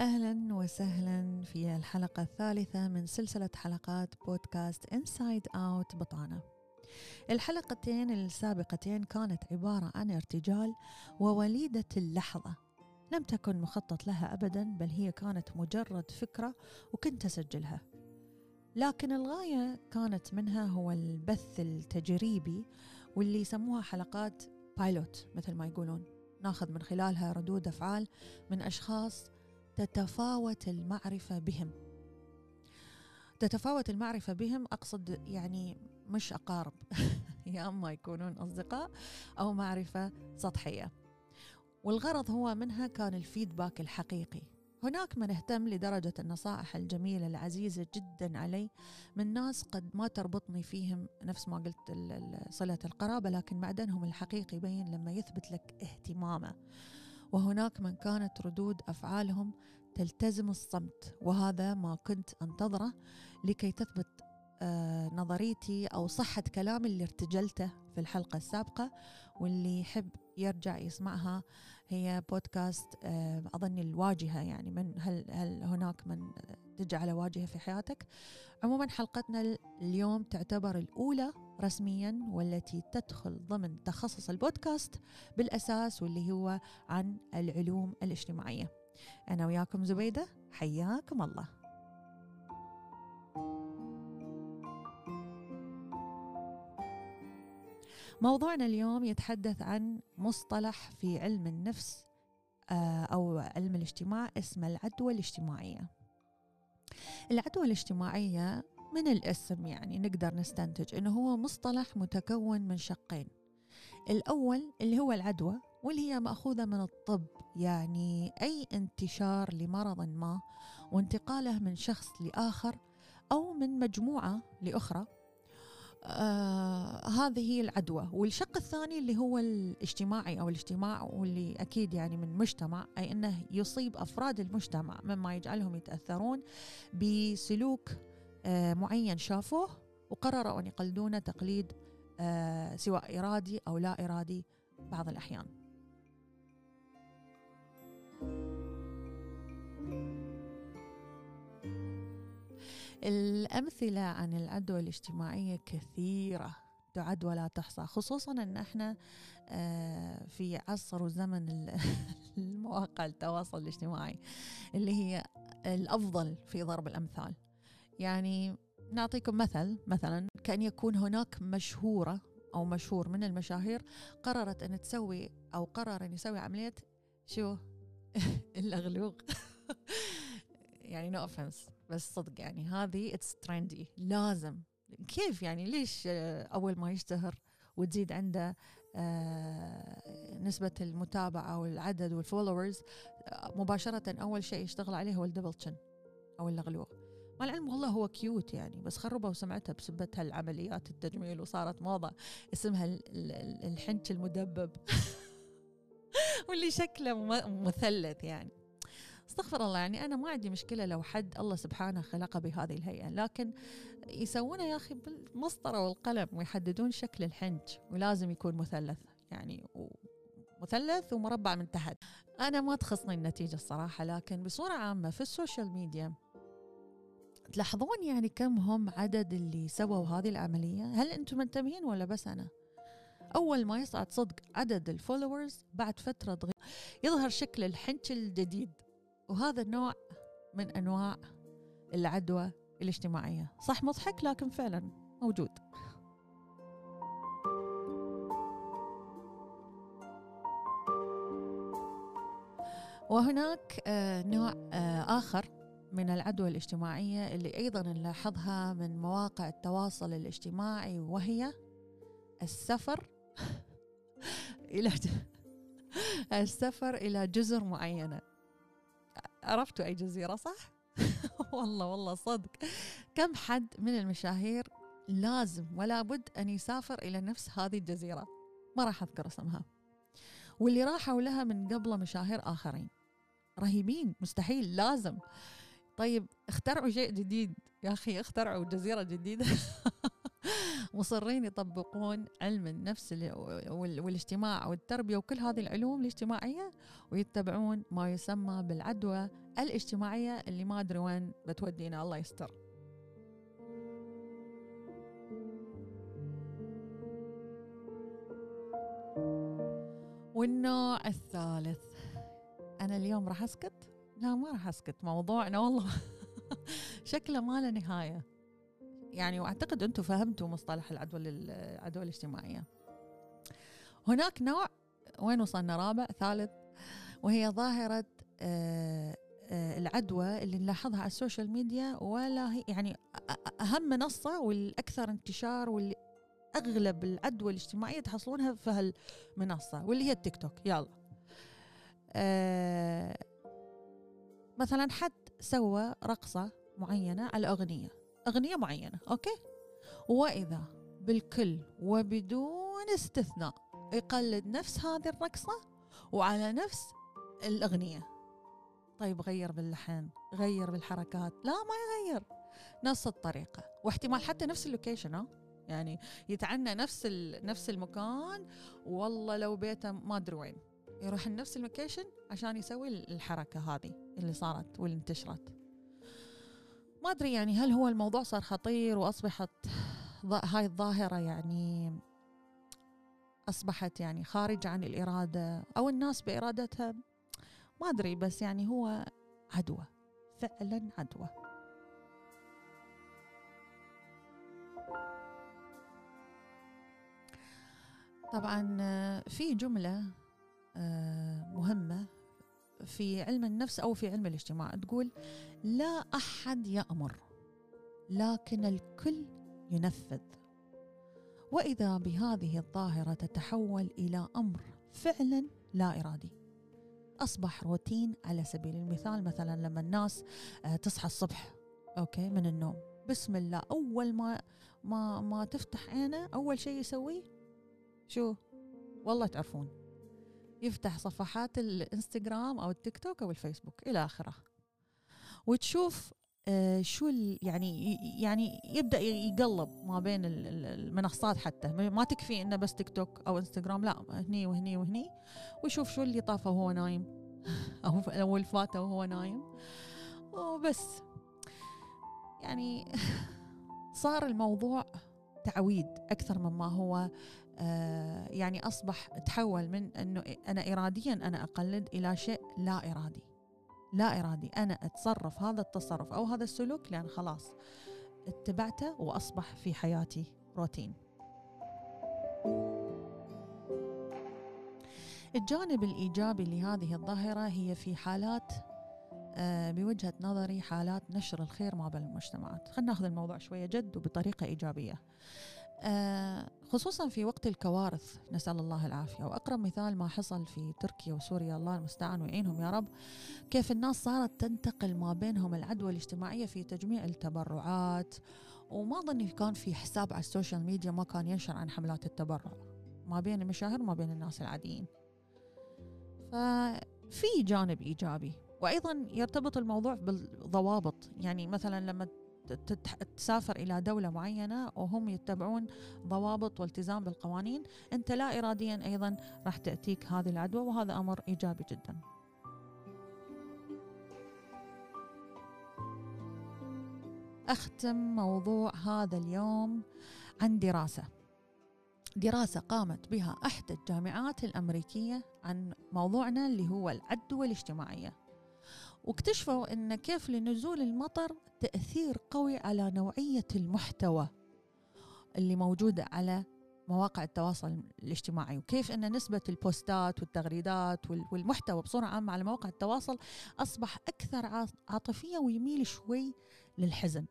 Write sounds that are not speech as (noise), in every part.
أهلا وسهلا في الحلقة الثالثة من سلسلة حلقات بودكاست inside out بطانة. الحلقتين السابقتين كانت عبارة عن ارتجال ووليدة اللحظة. لم تكن مخطط لها أبدا بل هي كانت مجرد فكرة وكنت أسجلها. لكن الغاية كانت منها هو البث التجريبي واللي يسموها حلقات pilot مثل ما يقولون. ناخذ من خلالها ردود أفعال من أشخاص تتفاوت المعرفة بهم. تتفاوت المعرفة بهم أقصد يعني مش أقارب (laughs) يا أما يكونون أصدقاء أو معرفة سطحية. والغرض هو منها كان الفيدباك الحقيقي. هناك من اهتم لدرجة النصائح الجميلة العزيزة جدا علي من ناس قد ما تربطني فيهم نفس ما قلت صلة القرابة لكن معدنهم الحقيقي يبين لما يثبت لك اهتمامه. وهناك من كانت ردود أفعالهم تلتزم الصمت وهذا ما كنت أنتظره لكي تثبت آه، نظريتي أو صحة كلامي اللي ارتجلته. في الحلقة السابقة واللي يحب يرجع يسمعها هي بودكاست آه، أظني الواجهة يعني من هل هل هناك من تجعل واجهة في حياتك. عموما حلقتنا اليوم تعتبر الأولى رسميا والتي تدخل ضمن تخصص البودكاست بالأساس واللي هو عن العلوم الاجتماعية. أنا وياكم زبيدة حياكم الله. موضوعنا اليوم يتحدث عن مصطلح في علم النفس آه، أو علم الاجتماع اسمه العدوى الاجتماعية. العدوى الاجتماعية من الاسم يعني نقدر نستنتج إنه هو مصطلح متكون من شقين. الأول اللي هو العدوى واللي هي مأخوذة من الطب يعني أي انتشار لمرض ما وانتقاله من شخص لآخر أو من مجموعة لأخرى. آه هذه هي العدوى. والشق الثاني اللي هو الاجتماعي أو الاجتماع واللي أكيد يعني من مجتمع أي أنه يصيب أفراد المجتمع مما يجعلهم يتأثرون بسلوك آه معين شافوه وقرروا أن يقلدونه تقليد آه سواء إرادي أو لا إرادي بعض الأحيان. الأمثلة عن العدوى الاجتماعية كثيرة تعد ولا تحصى خصوصا أن إحنا آه، في عصر وزمن (laughs) المواقع التواصل الاجتماعي اللي هي الأفضل في ضرب الأمثال. يعني نعطيكم مثل مثلا كأن يكون هناك مشهورة أو مشهور من المشاهير قررت أن تسوي أو قرر أن يسوي عملية شو؟ (laughs) الأغلوغ (laughs) يعني نو no اوفنس بس صدق يعني هذه اتس ترندي لازم. كيف يعني؟ ليش أول ما يشتهر وتزيد عنده آه، نسبة المتابعة والعدد وال followers مباشرة أول شيء يشتغل عليه هو ال double chin أو اللغلوغ مع العلم والله هو cute يعني بس خربوا سمعتها بسبة هالعمليات التجميل وصارت موضة. اسمها الحنج المدبب. (laughs) واللي شكله مثلث يعني. استغفر الله يعني أنا ما عندي مشكلة لو حد الله سبحانه خلقه بهذه الهيئة لكن يسوونه يا أخي بالمسطرة والقلم ويحددون شكل الحنج ولازم يكون مثلث يعني مثلث ومربع من تحت. أنا ما تخصني النتيجة الصراحة لكن بصورة عامة في ال social media تلاحظون يعني كم هم عدد اللي سووا هذه العملية؟ هل أنتم منتبهين ولا بس أنا؟ أول ما يصعد صدق عدد ال followers بعد فترة يظهر شكل الحنج الجديد. وهذا النوع من أنواع العدوى الاجتماعية. صح مضحك لكن فعلا موجود. وهناك آه، نوع آه، آخر من العدوى الاجتماعية اللي أيضا نلاحظها من مواقع التواصل الاجتماعي وهي السفر (laughs) إلى (laughs) السفر إلى جزر معينة. عرفتوا أي جزيرة صح؟ (laughs) والله والله صدق. كم حد من المشاهير لازم ولا بد أن يسافر إلى نفس هذه الجزيرة؟ ما راح أذكر اسمها. واللي راحوا لها من قبل مشاهير آخرين. رهيبين مستحيل لازم. طيب اخترعوا شيء جديد. يا أخي اخترعوا جزيرة جديدة. (laughs) مصرين يطبقون علم النفس والاجتماع والتربية وكل هذه العلوم الاجتماعية ويتبعون ما يسمى بالعدوى الاجتماعية اللي ما أدري وين بتودينا الله يستر. والنوع الثالث أنا اليوم راح أسكت؟ لا ما راح أسكت موضوعنا والله (laughs) شكله ما له نهاية. يعني وأعتقد أنتم فهمتوا مصطلح العدوى العدوى الاجتماعية. هناك نوع وين وصلنا؟ رابع ثالث وهي ظاهرة آه، آه، العدوى اللي نلاحظها على ال social media ولا هي يعني أهم منصة والأكثر انتشار واللي اغلب العدوى الاجتماعية تحصلونها في هالمنصة واللي هي التيك توك. يلا. أه مثلا حد سوى رقصة معينة على أغنية. أغنية معينة okay؟ وإذا بالكل وبدون استثناء يقلد نفس هذه الرقصة وعلى نفس الأغنية. طيب غير باللحن غير بالحركات لا ما يغير. نفس الطريقة واحتمال حتى نفس ال location يعني يتعنى نفس نفس المكان. والله لو بيته ما أدري وين يروح لنفس اللوكيشن عشان يسوي الحركة هذه اللي صارت واللي انتشرت ما أدري يعني هل هو الموضوع صار خطير وأصبحت هاي الظاهرة يعني أصبحت يعني خارجه عن الإرادة أو الناس بإرادتها؟ ما أدري بس يعني هو عدوى فعلا عدوى. طبعا في جملة آه، مهمة في علم النفس أو في علم الاجتماع. تقول لا أحد يأمر لكن الكل ينفذ. وإذا بهذه الظاهره تتحول إلى أمر فعلا لا إرادي. أصبح روتين على سبيل المثال مثلا لما الناس آه، تصحى الصبح أوكي من النوم. بسم الله أول ما ما ما تفتح عينه أول شيء يسويه شو؟ والله تعرفون يفتح صفحات الإنستغرام أو التيك توك أو الفيسبوك إلى آخره. وتشوف آه شو يعني يعني يبدأ يقلب ما بين المنصات حتى. ما تكفي إنه بس تيك توك أو إنستغرام لا هني وهني وهني ويشوف شو اللي طافه وهو نايم. (laughs) أو أو الفاته وهو نايم. وبس. يعني (laughs) صار الموضوع تعويد أكثر مما هو آه، يعني أصبح تحول من أنه أنا إراديا أنا أقلد إلى شيء لا إرادي. لا إرادي أنا أتصرف هذا التصرف أو هذا السلوك لأن خلاص اتبعته وأصبح في حياتي روتين. الجانب الإيجابي لهذه الظاهرة هي في حالات آه، بوجهة نظري حالات نشر الخير ما بين المجتمعات. خلينا ناخذ الموضوع شوية جد وبطريقة إيجابية. خصوصا في وقت الكوارث نسأل الله العافية. وأقرب مثال ما حصل في تركيا وسوريا الله المستعان ويعينهم يا رب كيف الناس صارت تنتقل ما بينهم العدوى الاجتماعية في تجميع التبرعات. وما ظني كان في حساب على ال social media ما كان ينشر عن حملات التبرع ما بين المشاهير وما بين الناس العاديين. ففي جانب إيجابي وأيضا يرتبط الموضوع بالضوابط. يعني مثلا لما تسافر إلى دولة معينة وهم يتبعون ضوابط والتزام بالقوانين. أنت لا إراديا أيضا راح تأتيك هذه العدوى وهذا أمر إيجابي جدا. أختم موضوع هذا اليوم عن دراسة. دراسة قامت بها إحدى الجامعات الأمريكية عن موضوعنا اللي هو العدوى الاجتماعية. واكتشفوا أن كيف لنزول المطر تأثير قوي على نوعية المحتوى اللي موجودة على مواقع التواصل الاجتماعي وكيف أن نسبة البوستات والتغريدات والمحتوى بصورة عامة على مواقع التواصل أصبح أكثر عاطفية ويميل شوي للحزن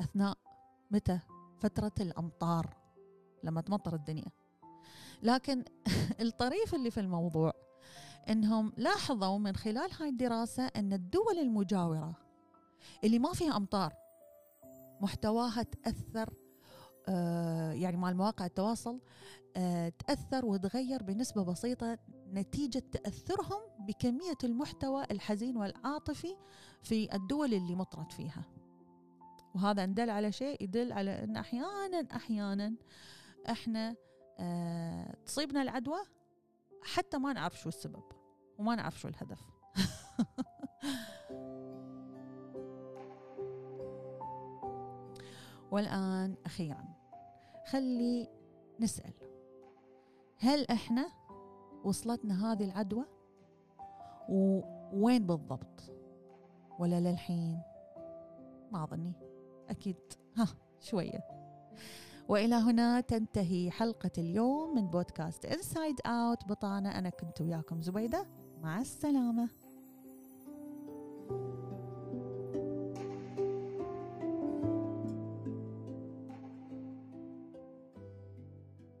أثناء متى؟ فترة الأمطار لما تمطر الدنيا. لكن (laughs) الطريف اللي في الموضوع إنهم لاحظوا من خلال هاي الدراسة أن الدول المجاورة اللي ما فيها أمطار محتواها تأثر آه يعني مع مواقع التواصل آه تأثر وتغير بنسبة بسيطة نتيجة تأثرهم بكمية المحتوى الحزين والعاطفي في الدول اللي مطرت فيها. وهذا ان دل على شيء يدل على أن أحيانا أحيانا إحنا آه تصيبنا العدوى حتى ما نعرف شو السبب وما نعرف شو الهدف. (laughs) والآن أخيرا خلي نسأل هل إحنا وصلتنا هذه العدوى؟ ووين بالضبط؟ ولا للحين؟ ما أظني. أكيد. ها شوية. وإلى هنا تنتهي حلقة اليوم من بودكاست Inside Out بطانة أنا كنت وياكم زبيدة. مع السلامة.